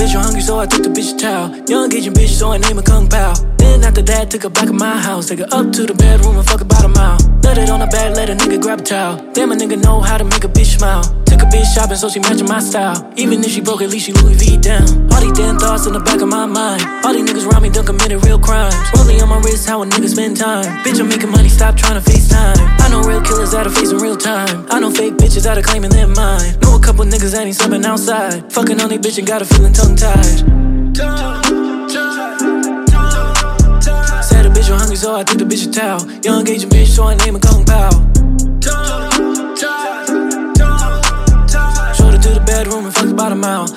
Bitch you hungry, so I took the bitch a towel. Young Asian bitch, so I named her Kung Pao. Then after that, took her back of my house. Take her up to the bedroom and fuck about a mile. Let it on the bed, let a nigga grab a towel. Damn, a nigga know how to make a bitch smile. Took a bitch shopping, so she matching my style. Even if she broke, at least she Louis V down. All these damn thoughts in the back of my mind. All these niggas around me done committed real crimes. Rolling on my wrist, how a nigga spend time. Bitch, I'm making money, stop trying to FaceTime. I know real killers out of face in real time. I know fake bitches out of claiming they're mine. Know a couple niggas that ain't sleeping outside. Fucking on they bitch and got a feeling tongue tied. Said a bitch you hungry, so I took the bitch a towel. Young Asian bitch, so I name her Kung Pao.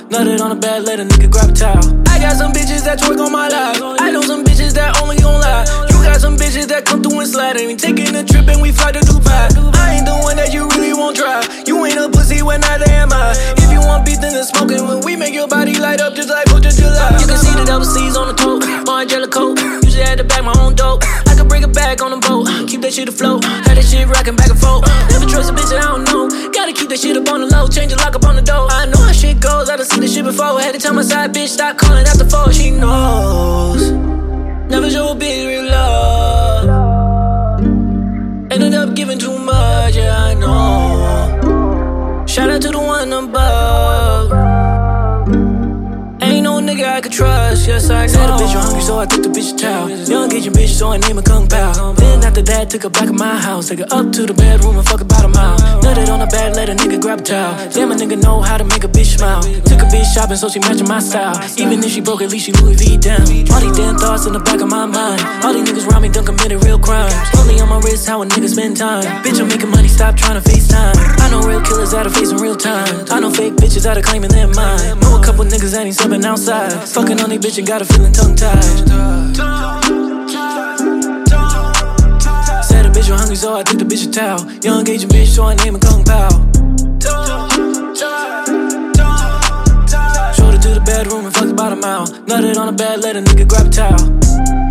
Nutted on the bed, let a nigga grab a towel. I got some bitches that twerk on my life. I know some bitches that only gon' lie. You got some bitches that come through and slide. And we taking a trip and we fly to Dubai. I ain't the one that you really won't try. You ain't a pussy when neither am I. If you want beef, then it's smoking. When we make your body light up just like 4th of July. You can see the double C's on the toe. More Angelico. Usually had to back my own dope. I could bring it back on the boat. Keep that shit afloat. Had that shit rocking back and forth. Never trust a bitch that I don't know. Gotta keep that shit up on the low. Change the lock up on the door. I know goes. I done seen this shit before. Had to tell my side bitch stop calling after four. She knows. Never show a bitch real love. Ended up giving too much, yeah, I know. Shout out to the one above. Ain't no nigga I could trust, yes I know. Said a bitch hungry, so I took the bitch a towel. Young Asian bitch, so I name her Kung Pao. Then after that, took her back of my house. Take her up to the bedroom and fuck about a mile. Nutted on the bed, let a nigga grab a towel. Damn, a nigga know how to make a bitch shopping, so she matching my style. Even if she broke, at least she Louis V down. All these damn thoughts in the back of my mind. All these niggas around me done committed real crimes. Only on my wrist, how a nigga spend time. Bitch, I'm making money, stop trying to FaceTime. I know real killers out of face in real time. I know fake bitches out of claiming they're mine. Know a couple niggas that ain't stepping outside. Fucking on they bitch and got a feeling tongue tied. Said a bitch you hungry, so I took the bitch a towel. Young Asian bitch, so I name her Kung Pao. Mile. Nutted on a bed, let a nigga grab a towel.